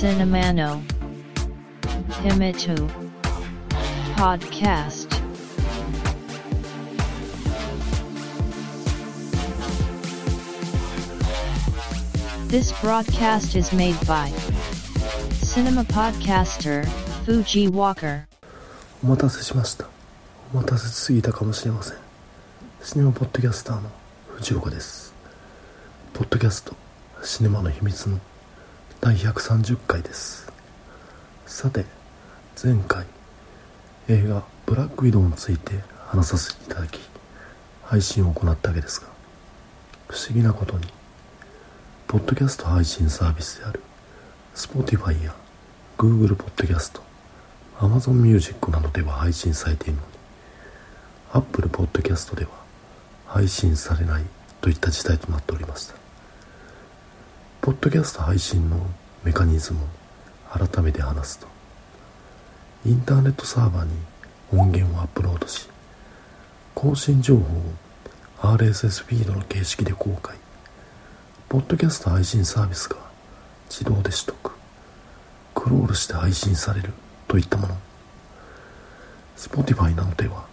Cinemano Himitu Podcast This broadcast is made by Cinema Podcaster Fuji Walker お待たせしましたお待たせしすぎたかもしれませんシネマポッドキャスターの藤岡ですポッドキャストシネマの秘密の第130回です。さて前回映画「ブラックウィドウ」について話させていただき配信を行ったわけですが不思議なことにポッドキャスト配信サービスである Spotify や Google ポッドキャスト Amazon Music などでは配信されているのに Apple Podcast では配信されないといった事態となっておりました。ポッドキャスト配信のメカニズムを改めて話すとインターネットサーバーに音源をアップロードし更新情報を RSS フィードの形式で公開。ポッドキャスト配信サービスが自動で取得クロールして配信されるといったもの。Spotify などでは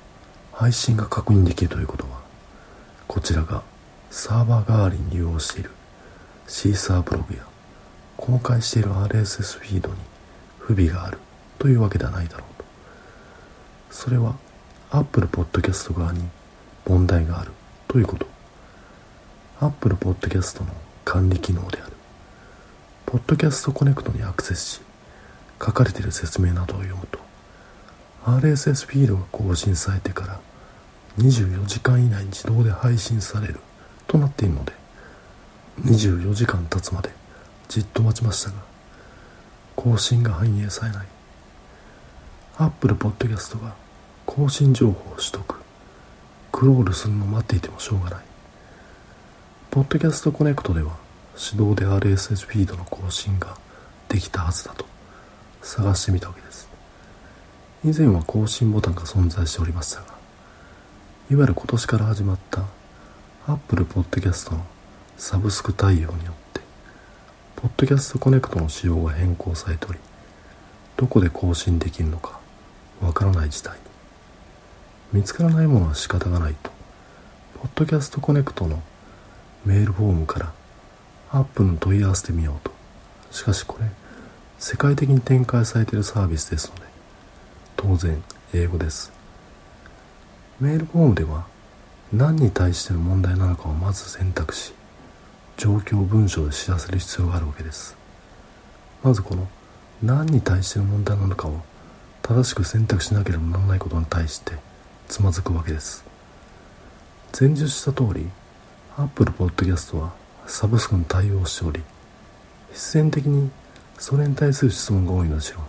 配信が確認できるということはこちらがサーバー代わりに利用しているシーサーブログや公開している RSS フィードに不備があるというわけではないだろうと。それは Apple Podcast 側に問題があるということ。Apple Podcast の管理機能である。Podcast Connect にアクセスし書かれている説明などを読むと RSS フィードが更新されてから24時間以内に自動で配信されるとなっているので24時間経つまでじっと待ちましたが更新が反映されない。Apple Podcast が更新情報を取得。クロールするのを待っていてもしょうがない。Podcast Connect では手動で RSS フィードの更新ができたはずだと探してみたわけです。以前は更新ボタンが存在しておりましたがいわゆる今年から始まった Apple Podcast のサブスク対応によってポッドキャストコネクトの仕様が変更されておりどこで更新できるのかわからない事態に。見つからないものは仕方がないとポッドキャストコネクトのメールフォームからアップルに問い合わせてみようと。しかしこれ世界的に展開されているサービスですので当然英語です。メールフォームでは何に対しての問題なのかをまず選択し状況を文章で知らせる必要があるわけです。まずこの何に対しての問題なのかを正しく選択しなければならないことに対してつまずくわけです。前述した通り Apple Podcast はサブスクに対応しており必然的にそれに対する質問が多いのでしょう。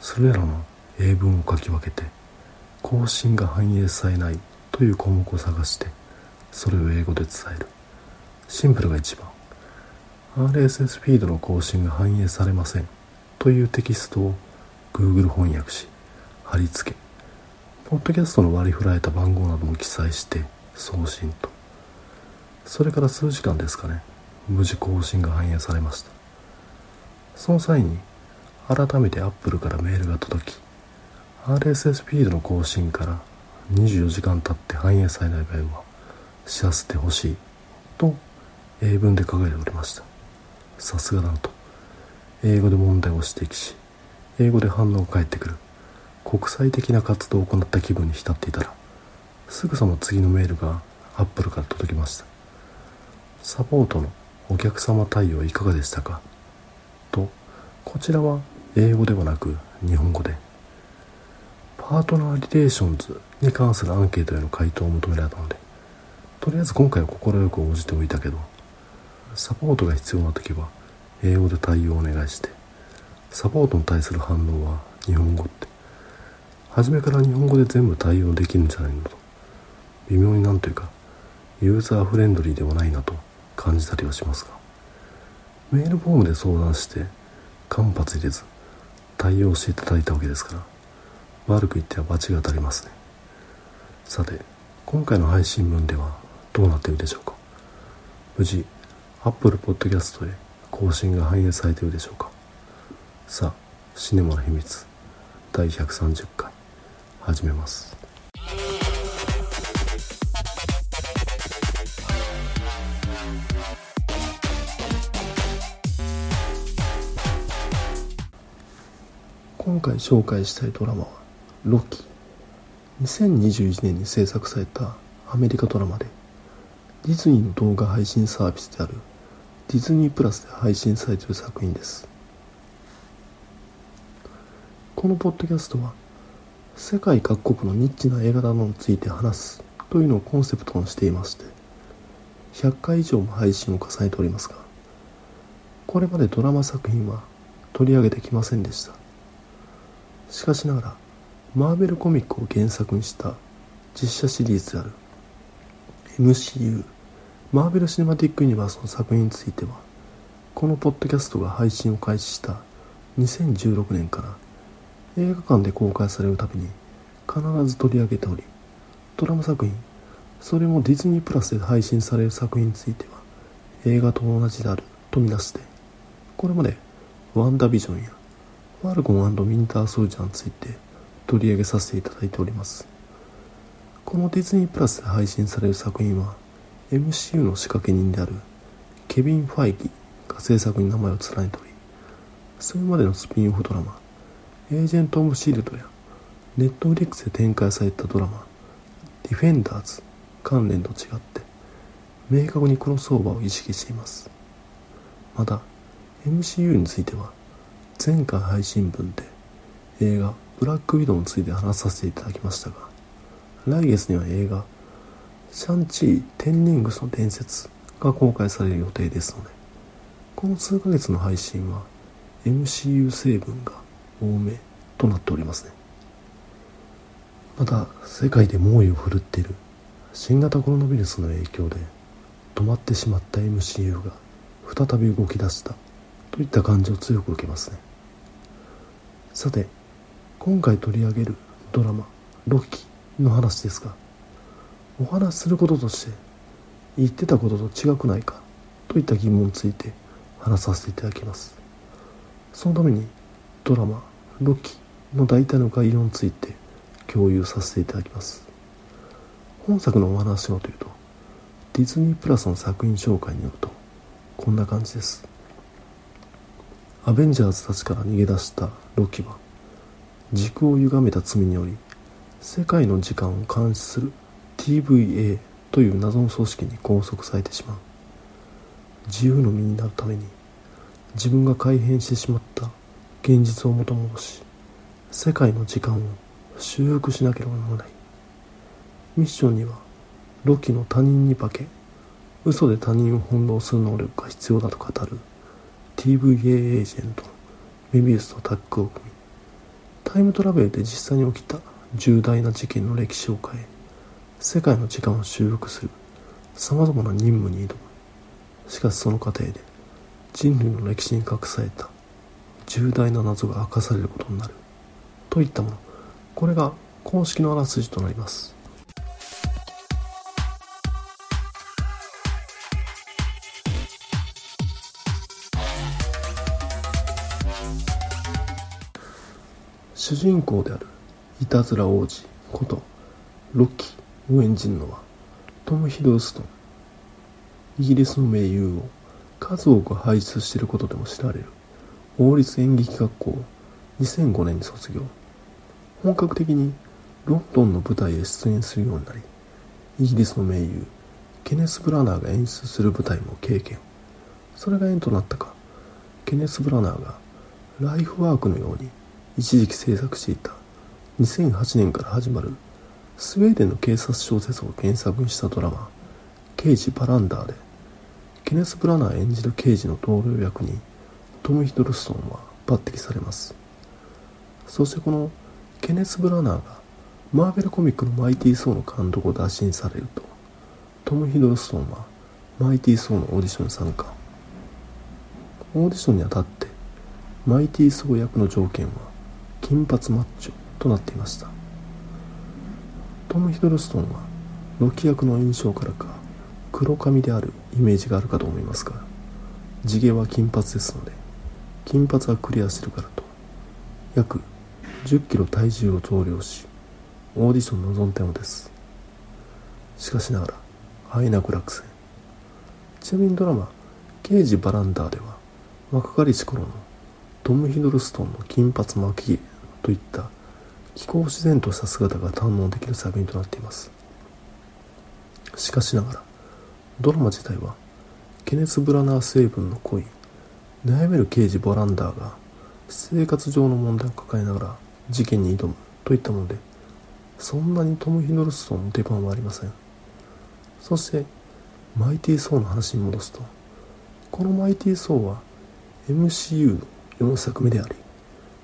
それらの英文を書き分けて更新が反映されないという項目を探してそれを英語で伝える。シンプルが一番。RSS フィードの更新が反映されませんというテキストを Google 翻訳し貼り付けポッドキャストの割り振られた番号なども記載して送信と。それから数時間ですかね。無事更新が反映されました。その際に改めて Apple からメールが届き RSS フィードの更新から24時間経って反映されない場合は知らせてほしいと英文で書かれておりました。さすがだなと。英語で問題を指摘し英語で反応が返ってくる。国際的な活動を行った気分に浸っていたらすぐさま次のメールが Apple から届きました。サポートのお客様対応いかがでしたか？とこちらは英語ではなく日本語で。パートナーリレーションズに関するアンケートへの回答を求められたのでとりあえず今回は快く応じておいたけどサポートが必要な時は英語で対応をお願いしてサポートに対する反応は日本語って。初めから日本語で全部対応できるんじゃないのと。微妙になんというかユーザーフレンドリーではないなと感じたりはしますが。メールフォームで相談して間髪入れず対応していただいたわけですから悪く言っては罰が当たりますね。さて今回の配信分ではどうなっているでしょうか。無事 Apple Podcast へ更新が反映されているでしょうか。さあシネマの秘密。第130回。始めます。今回紹介したいドラマは「ロキ」2021年に制作されたアメリカドラマでディズニーの動画配信サービスであるディズニープラスで配信されている作品です。このポッドキャストは世界各国のニッチな映画などについて話すというのをコンセプトにしていまして100回以上も配信を重ねておりますがこれまでドラマ作品は取り上げてきませんでした。しかしながらマーベルコミックを原作にした実写シリーズである MCU マーベル・シネマティック・ユニバースの作品についてはこのポッドキャストが配信を開始した2016年から映画館で公開されるたびに必ず取り上げておりドラマ作品それもディズニープラスで配信される作品については映画と同じであるとみなしてこれまでワンダービジョンやファルコンウィンターソルジャーについて取り上げさせていただいております。このディズニープラスで配信される作品は MCU の仕掛け人であるケビン・ファイギが制作に名前を連ねておりそれまでのスピンオフドラマエージェント・オブ・シールドやネットフリックスで展開されたドラマディフェンダーズ関連と違って明確にクロスオーバーを意識しています。また MCU については前回配信分で映画ブラックウィドウについて話させていただきましたが来月には映画シャンチー・テンニングスの伝説が公開される予定ですのでこの数ヶ月の配信は MCU 成分が多めとなっておりますね。また世界で猛威を振るっている新型コロナウイルスの影響で止まってしまった MCU が再び動き出したといった感じを強く受けますね。さて今回取り上げるドラマ「ロッキー」の話ですがお話することとして言ってたことと違くないかといった疑問について話させていただきます。そのためにドラマ「ロキ」の大体の概要について共有させていただきます。本作のお話はというとディズニープラスの作品紹介によるとこんな感じです。アベンジャーズたちから逃げ出したロキは時空を歪めた罪により世界の時間を監視する TVA という謎の組織に拘束されてしまう。自由の身になるために自分が改変してしまった現実を元戻し世界の時間を修復しなければならない。ミッションにはロキの他人に化け嘘で他人を翻弄する能力が必要だと語る TVA エージェントメビウスとタッグを組みタイムトラベルで実際に起きた重大な事件の歴史を変え世界の時間を修復する。様々な任務に挑む。しかしその過程で人類の歴史に隠された重大な謎が明かされることになる。といったもの。これが公式のあらすじとなります。主人公であるいたずら王子ことロッキー。を演じるのはトム・ヒドルストン。イギリスの名優を数多く輩出していることでも知られる王立演劇学校を2005年に卒業。本格的にロンドンの舞台へ出演するようになりイギリスの名優ケネス・ブラナーが演出する舞台も経験。それが縁となったか。ケネス・ブラナーがライフワークのように一時期制作していた2008年から始まるスウェーデンの警察小説を原作にしたドラマ「刑事バランダー」でケネス・ブラナー演じる刑事の同僚役にトム・ヒドルストンは抜擢されます。そしてこのケネス・ブラナーがマーベルコミックのマイティー・ソーの監督を打診されるとトム・ヒドルストンはマイティー・ソーのオーディションに参加。オーディションにあたってマイティー・ソー役の条件は金髪マッチョとなっていました。トム・ヒドルストンはロキ役の印象からか黒髪であるイメージがあるかと思いますが地毛は金髪ですので金髪はクリアしてるからと約10キロ体重を増量しオーディション臨んだのです。しかしながらあえなく落選。ちなみにドラマ「刑事バランダー」では若かりし頃のトム・ヒドルストンの金髪巻きといった気候自然とした姿が堪能できる作品となっています。しかしながらドラマ自体はケネス・ブラナー成分の恋悩める刑事ボランダーが生活上の問題を抱えながら事件に挑むといったものでそんなにトム・ヒドルストンの出番はありません。そしてマイティー・ソーの話に戻すとこのマイティー・ソーは MCU の4作目であり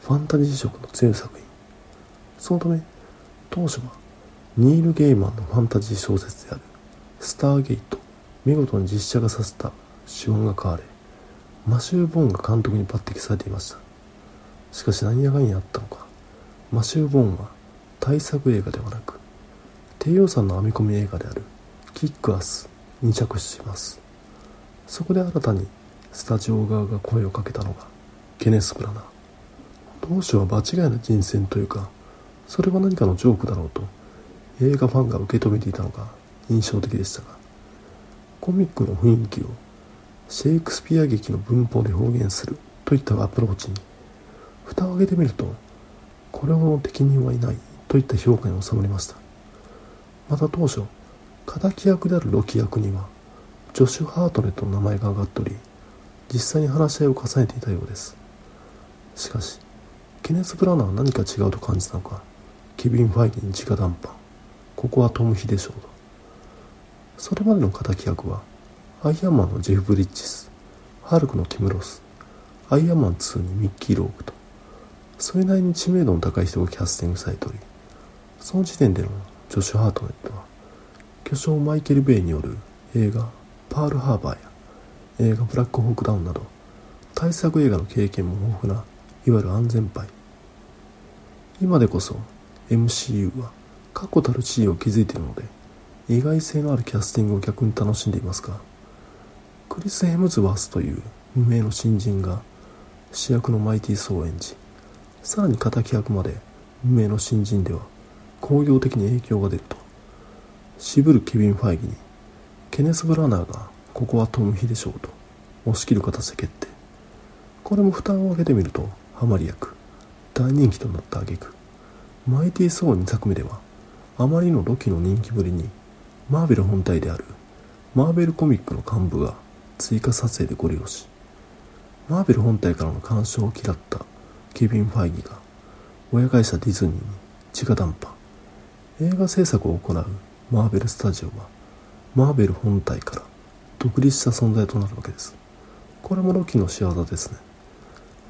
ファンタジー色の強い作品。そのため当初はニール・ゲイマンのファンタジー小説である「スターゲイト」見事に実写化させた手腕が買われマシュー・ボーンが監督に抜擢されていました。しかし何やかんやあったのかマシュー・ボーンは大作映画ではなく低予算の編み込み映画であるキックアスに着手します。そこで新たにスタジオ側が声をかけたのがケネス・ブラナ当初は場違いな人選というかそれは何かのジョークだろうと映画ファンが受け止めていたのが印象的でしたがコミックの雰囲気をシェイクスピア劇の文法で表現するといったアプローチに蓋を開けてみるとこれほど適任はいないといった評価に収まりました。また当初敵役であるロキ役にはジョシュ・ハートネットの名前が挙がっており実際に話し合いを重ねていたようです。しかしケネス・ブラナーは何か違うと感じたのかケビン・ファイギに直談判。ここはトム・ヒデショーだ。それまでの敵役はアイアンマンのジェフ・ブリッジスハルクのティム・ロスアイアンマン2にミッキー・ロークとそれなりに知名度の高い人がキャスティングされておりその時点でのジョシュ・ハートネットは巨匠マイケル・ベイによる映画「パール・ハーバー」や映画「ブラック・ホーク・ダウン」など大作映画の経験も豊富ないわゆる安全牌。今でこそ MCU は確固たる地位を築いているので意外性のあるキャスティングを逆に楽しんでいますがクリス・ヘムズワースという無名の新人が主役のマイティー・ソーを演じさらに敵役まで無名の新人では工業的に影響が出ると渋るケビン・ファイギにケネス・ブラナーがここはトム・ヒデショーと押し切る形で決定。これも蓋を開けてみるとハマり役大人気となった挙句。マイティー・ソー2作目ではあまりのロキの人気ぶりにマーベル本体であるマーベルコミックの幹部が追加撮影でご利用し。マーベル本体からの干渉を嫌ったケビン・ファイギが親会社ディズニーに直談判映画制作を行うマーベルスタジオはマーベル本体から独立した存在となるわけです。これもロキの仕業ですね。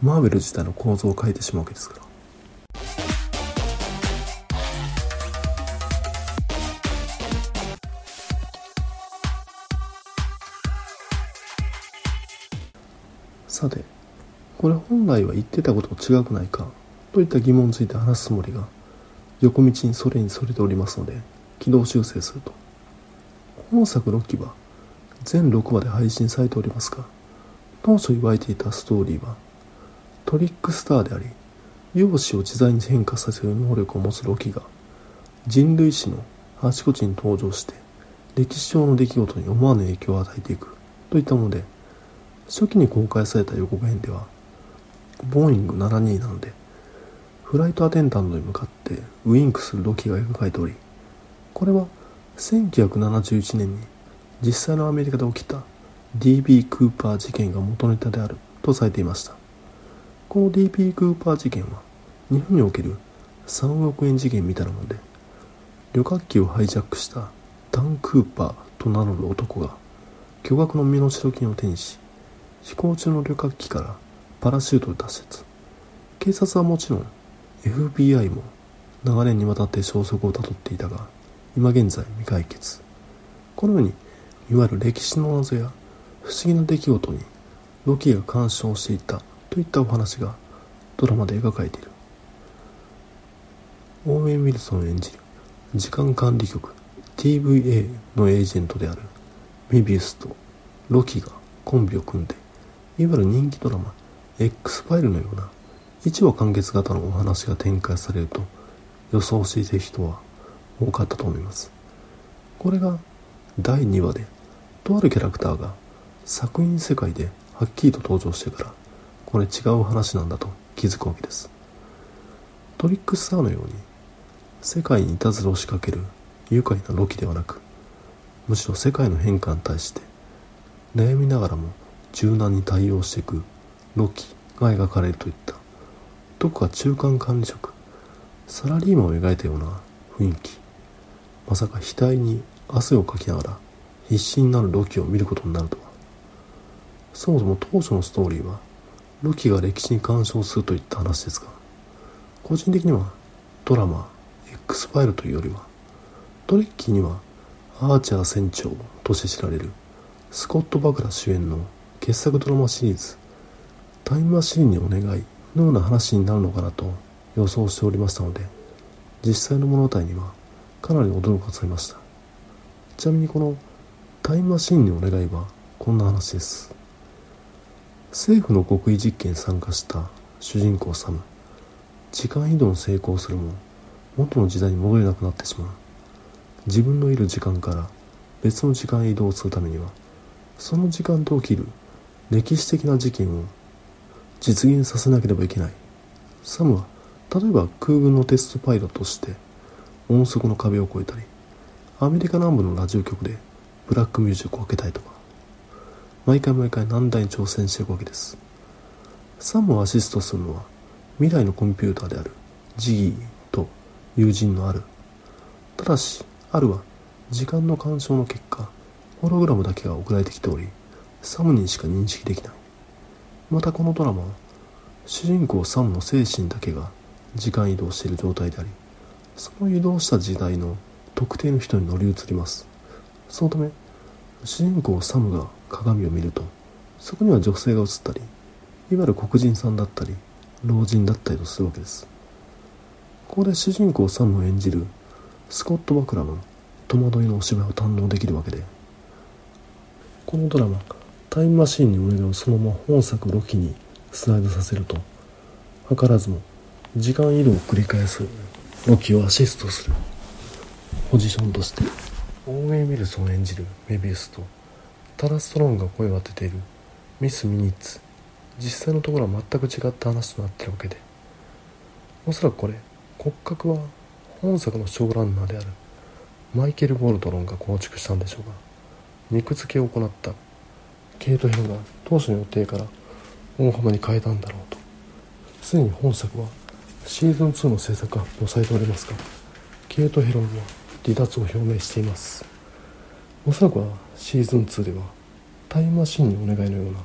マーベル自体の構造を変えてしまうわけですから。さてこれ本来は言ってたことと違くないか？といった疑問について話すつもりが横道にそれにそれておりますので軌道修正すると。本作6期は全6話で配信されておりますが当初言われていたストーリーはトリックスターであり容姿を自在に変化させる能力を持つロキが人類史のあちこちに登場して歴史上の出来事に思わぬ影響を与えていく。といったもので初期に公開された予告編ではボーイング72なのでフライトアテンダントに向かってウインクするロキが描かれておりこれは1971年に実際のアメリカで起きた D.B. クーパー事件が元ネタであるとされていましたこの D.B. クーパー事件は日本における3億円事件みたいなもので旅客機をハイジャックしたダン・クーパーと名乗る男が巨額の身代金を手にし飛行中の旅客機からパラシュートで脱出警察はもちろん FBI も長年にわたって消息をたどっていたが今現在未解決。このようにいわゆる歴史の謎や不思議な出来事にロキが干渉していたといったお話がドラマで描かれている。オーウェン・ウィルソン演じる時間管理局 TVA のエージェントであるメビウスとロキがコンビを組んでいわゆる人気ドラマ X ファイルのような一話完結型のお話が展開されると予想していた人は多かったと思います。これが第2話でとあるキャラクターが作品世界ではっきりと登場してからこれ違う話なんだと気づくわけです。トリックスターのように世界にいたずらを仕掛ける愉快なロキではなくむしろ世界の変化に対して悩みながらも柔軟に対応していくロキが描かれるといった。どこか中間管理職サラリーマンを描いたような雰囲気。まさか額に汗をかきながら必死になるロキを見ることになるとは。そもそも当初のストーリーはロキが歴史に干渉するといった話ですが個人的にはドラマ X ファイルというよりはトリッキーにはアーチャー船長として知られるスコット・バグラ主演の傑作ドラマシリーズ「タイムマシーンにお願い」のような話になるのかなと予想しておりましたので実際の物語にはかなり驚かされました。ちなみにこの「タイムマシーンにお願い」はこんな話です。政府の国威実験に参加した主人公サム時間移動に成功するも元の時代に戻れなくなってしまう。自分のいる時間から別の時間へ移動するためにはその時間と起きる歴史的な事件を実現させなければいけない。サムは例えば空軍のテストパイロットとして音速の壁を越えたりアメリカ南部のラジオ局でブラックミュージックを開けたりとか毎回毎回難題に挑戦していくわけです。サムをアシストするのは未来のコンピューターであるジギーと友人のあるただしあるは時間の干渉の結果ホログラムだけが送られてきておりサムにしか認識できない。またこのドラマは主人公サムの精神だけが時間移動している状態でありその移動した時代の特定の人に乗り移ります。そのため主人公サムが鏡を見るとそこには女性が映ったりいわゆる黒人さんだったり老人だったりとするわけです。ここで主人公サムを演じるスコット・バクラの戸惑いのお芝居を堪能できるわけでこのドラマ「タイムマシンにお願い」をそのまま本作ロキにスライドさせると図らずも時間移動を繰り返すロキをアシストする。ポジションとして。オーウェイ・ウィルソン演じるメビウスとタラ・ストロンが声を当てている。ミス・ミニッツ。実際のところは全く違った話となっているわけで。おそらくこれ骨格は本作のショーランナーである。マイケル・ボルトロンが構築したんでしょうが肉付けを行った。ケイト・ヘロが当初の予定から大幅に変えたんだろうと。すでに本作はシーズン2の制作発表されておりますがケイト・ヘロンは離脱を表明しています。おそらくはシーズン2ではタイムマシンにお願いのような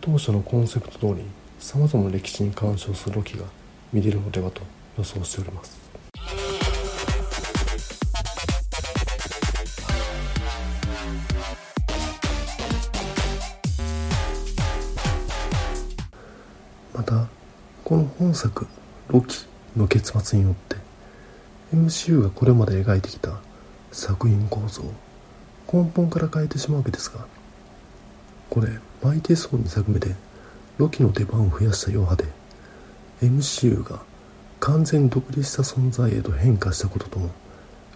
当初のコンセプト通りさまざまな歴史に干渉するロキが見れるのではと予想しております。またこの本作「ロキ」の結末によって MCU がこれまで描いてきた作品構造を根本から変えてしまうわけですがこれマイティソー2作目でロキの出番を増やした余波で MCU が完全独立した存在へと変化したこととも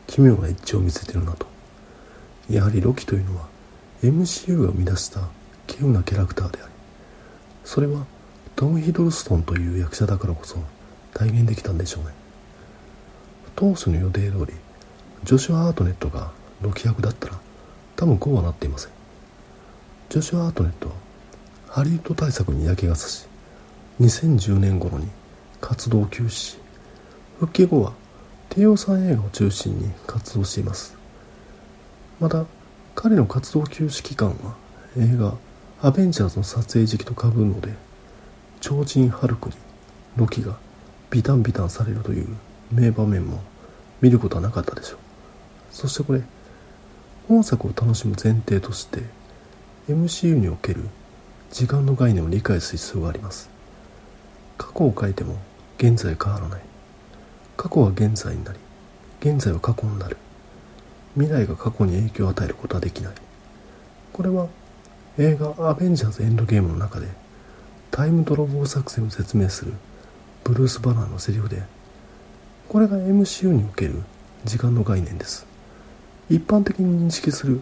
奇妙な一致を見せてるなと。やはりロキというのは MCU が生み出した稀有なキャラクターでありそれはトム・ヒドルストンという役者だからこそ体現できたんでしょうね。当初の予定通りジョシュア・アートネットがロキ役だったら多分こうはなっていません。ジョシュア・アートネットはハリウッド対策に嫌気がさし2010年頃に活動を休止し復帰後は低予算映画を中心に活動しています。また彼の活動休止期間は映画「アベンジャーズ」の撮影時期と被るので超人ハルクにロキがビタンビタンされるという名場面も見ることはなかったでしょう。そしてこれ本作を楽しむ前提として MCU における時間の概念を理解する必要があります。過去を変えても現在変わらない。過去は現在になり現在は過去になる。未来が過去に影響を与えることはできない。これは映画「アベンジャーズ・エンドゲーム」の中でタイム泥棒作戦を説明するブルース・バナーのセリフでこれが MCU における時間の概念です。一般的に認識する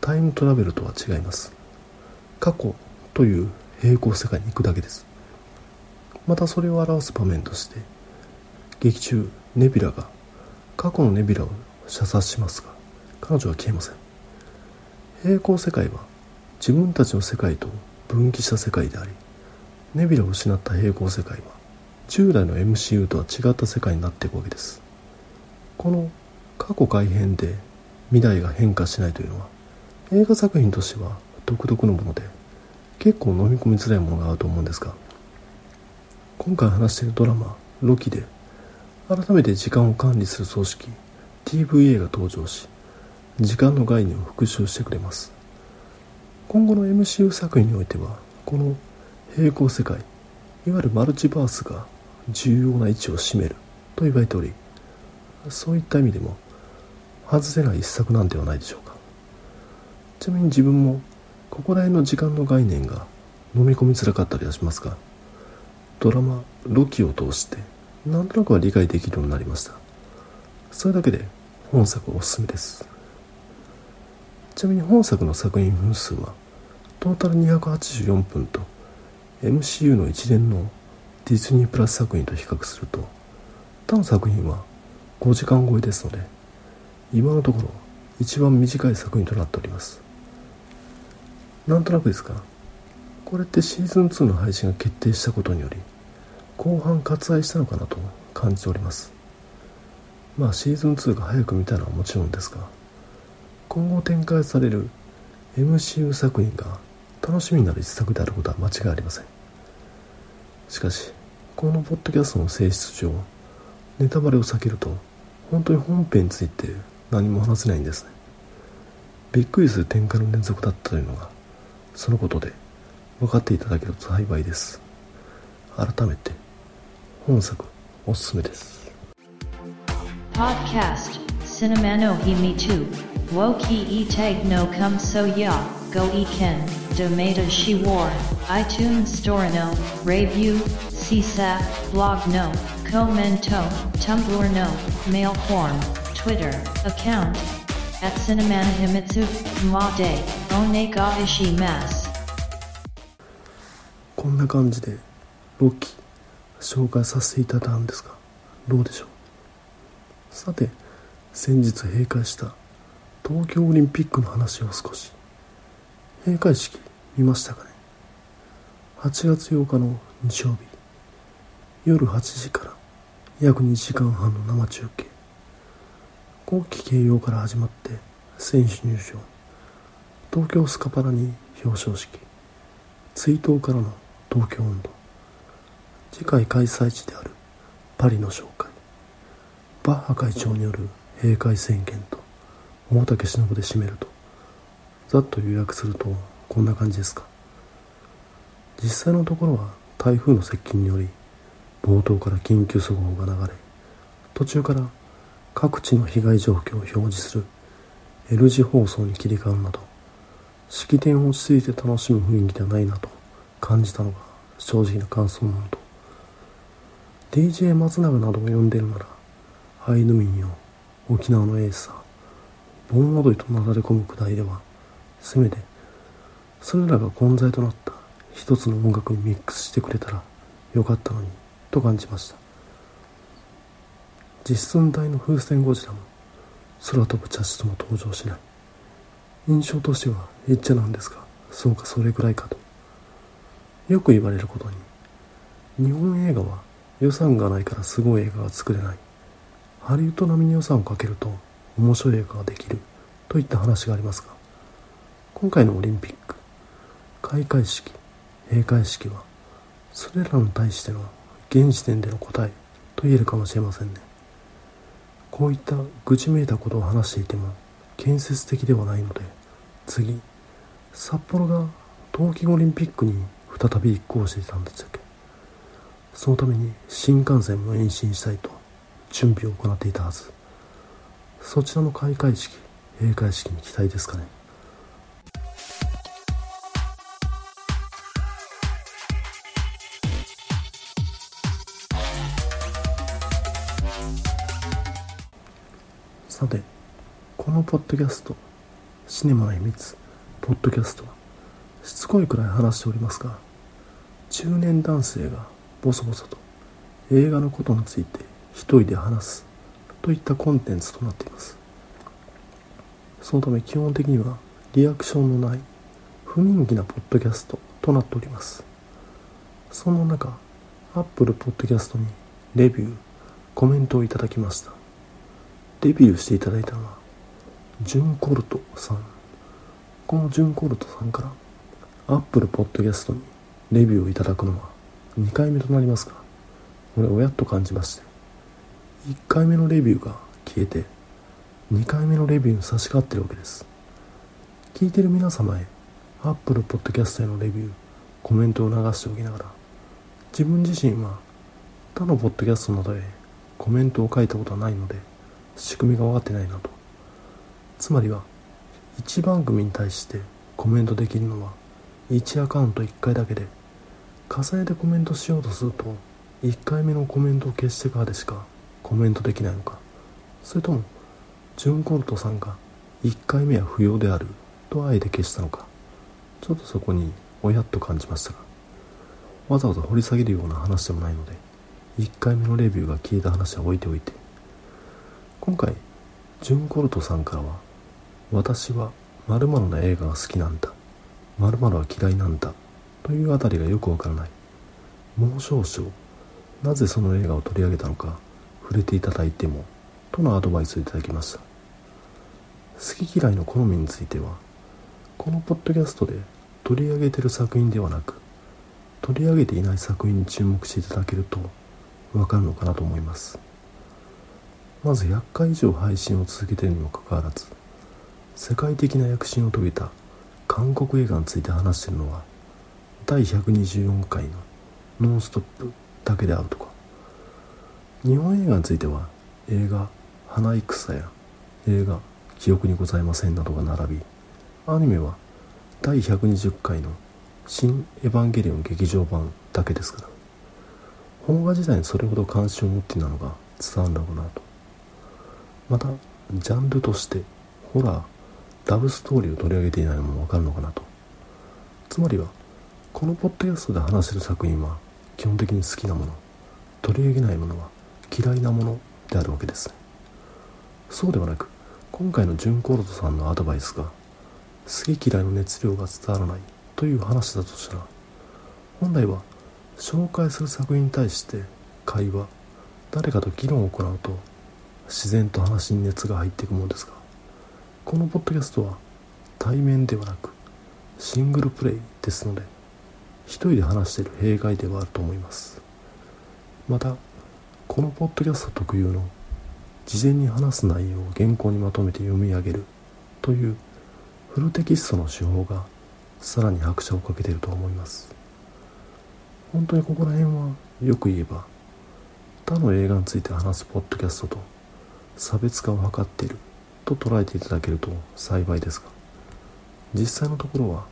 タイムトラベルとは違います。過去という平行世界に行くだけです。またそれを表す場面として劇中ネビュラが過去のネビュラを射殺しますが彼女は消えません。平行世界は自分たちの世界と分岐した世界でありネビュラを失った平行世界は従来の MCU とは違った世界になっていくわけです。この過去改変で未来が変化しないというのは映画作品としては独特のもので結構飲み込みづらいものがあると思うんですが今回話しているドラマ「ロキ」で改めて時間を管理する組織 TVA が登場し時間の概念を復習してくれます。今後の MCU 作品においてはこの平行世界。いわゆるマルチバースが重要な位置を占める。と言われておりそういった意味でも外せない一作なんではないでしょうか。ちなみに自分もここら辺の時間の概念が飲み込みづらかったりはしますがドラマ「ロキ」を通してなんとなくは理解できるようになりました。それだけで本作おすすめです。ちなみに本作の作品分数はトータル284分と MCU の一連のディズニープラス作品と比較すると他の作品は5時間超えですので今のところ一番短い作品となっております。なんとなくですがこれってシーズン2の配信が決定したことにより後半割愛したのかなと感じております。まあシーズン2が早く見たのはもちろんですが今後展開される MCU 作品が楽しみになる一作であることは間違いありません。しかしこのポッドキャストの性質上ネタバレを避けると本当に本編について何も話せないんですね。びっくりする展開の連続だったというのがそのことで分かっていただけると幸いです。改めて本作おすすめです。Podcast Cinema no Himi 2 Woki e tag no come so ya go e ken Domata she war iTunes Store no review CSAP blog no commento Tumblr no mail form Twitter account at Cinemana Himitsu Ma de One ga ishi mas こんな感じでロキ紹介させていただいたんですがどうでしょうさて先日閉会した東京オリンピックの話を少し閉会式見ましたかね？8月8日の日曜日。夜8時から約2時間半の生中継。国旗掲揚から始まって選手入場。東京スカパラに表彰式。追悼からの東京温度次回開催地であるパリの紹介。バッハ会長による閉会宣言と大竹しのぶで締めると。ざっと予約するとこんな感じですか？実際のところは台風の接近により冒頭から緊急速報が流れ途中から各地の被害状況を表示する L 字放送に切り替わるなど式典を落ち着いて楽しむ雰囲気ではないなと感じたのが正直な感想なのと DJ 松永などを呼んでいるならアイヌ民よ沖縄のエースさ盆踊りとなだれ込むくだりではせめてそれらが混在となった一つの音楽にミックスしてくれたらよかったのにと感じました。実寸大の風船ゴジラも空飛ぶ茶室も登場しない。印象としてはエッチャなんですがそうかそれくらいかと。よく言われることに日本映画は予算がないからすごい映画が作れない。ハリウッド並みに予算をかけると面白い映画ができるといった話がありますが今回のオリンピック開会式閉会式はそれらに対しての現時点での答えと言えるかもしれませんね。こういった愚痴めいたことを話していても建設的ではないので次札幌が冬季オリンピックに再び立候補していたんでしたっけ。そのために新幹線も延伸したいと準備を行っていたはず。そちらの開会式閉会式に期待ですかね。さて、このポッドキャスト、シネマの秘密、ポッドキャストは、しつこいくらい話しておりますが、中年男性がボソボソと映画のことについて一人で話すといったコンテンツとなっています。そのため基本的にはリアクションのない不人気なポッドキャストとなっております。そんな中、Apple Podcast にレビュー、コメントをいただきました。デビューしていただいたのは、ジュンコルトさん。このジュンコルトさんから Apple Podcast にレビューをいただくのは2回目となりますが、これをやっと感じまして、1回目のレビューが消えて、2回目のレビューに差し掛かってるわけです。聞いてる皆様へ Apple Podcast へのレビュー、コメントを流しておきながら、自分自身は他のポッドキャストなどへコメントを書いたことはないので、仕組みが分かってないなと。つまりは、1番組に対してコメントできるのは1アカウント1回だけで、火災でコメントしようとすると、1回目のコメントを消してからでしかコメントできないのか、それとも、ジュンコルトさんが1回目は不要であるとあえて消したのか、ちょっとそこにおやっと感じましたが、わざわざ掘り下げるような話でもないので、1回目のレビューが消えた話は置いておいて、今回、ジュンコルトさんからは、私は〇〇な映画が好きなんだ、〇〇は嫌いなんだ、というあたりがよくわからない。もう少々、なぜその映画を取り上げたのか、触れていただいても、とのアドバイスをいただきました。好き嫌いの好みについては、このポッドキャストで取り上げてる作品ではなく取り上げていない作品に注目していただけるとわかるのかなと思いますまず100回以上配信を続けているにもかかわらず世界的な躍進を遂げた韓国映画について話しているのは第124回の「ノンストップ!」だけであるとか日本映画については映画「花戦」や映画「記憶にございません」などが並びアニメは第120回の「新エヴァンゲリオン劇場版」だけですから邦画時代にそれほど関心を持っていたのが伝わるんだろうなとまたジャンルとしてホラーラブストーリーを取り上げていないのもわかるのかなと。つまりはこのポッドキャストで話してる作品は基本的に好きなもの取り上げないものは嫌いなものであるわけです。そうではなく今回のジュンコルトさんのアドバイスが好き嫌いの熱量が伝わらないという話だとしたら本来は紹介する作品に対して会話誰かと議論を行うと自然と話に熱が入っていくものですがこのポッドキャストは対面ではなくシングルプレイですので一人で話している弊害ではあると思います。またこのポッドキャスト特有の事前に話す内容を原稿にまとめて読み上げるというフルテキストの手法がさらに拍車をかけていると思います。本当にここら辺はよく言えば他の映画について話すポッドキャストと差別化を図っている。と捉えていただけると幸いですが。実際のところは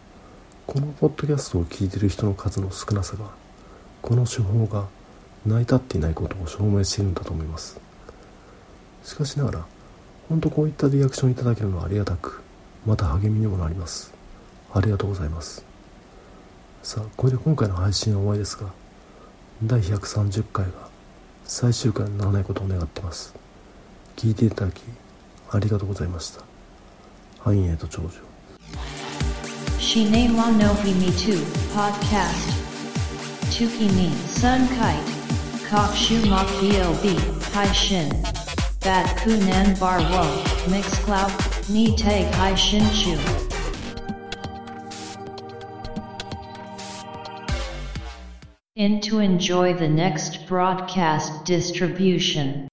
このポッドキャストを聞いている人の数の少なさがこの手法が成り立っていないことを証明しているんだと思います。しかしながら本当こういったリアクションいただけるのはありがたくまた励みにもなります。ありがとうございます。さあこれで今回の配信は終わりですが第130回が最終回にならないことを願ってます。聞いていただきありがとうございました繁栄と長寿 Shine wa no himi tu podcast. Tukimi sun kite. Kokshu makio b hai shin. Bat kunan bar wo mix cloud ni te hai shin chu. In to enjoy the next broadcast distribution.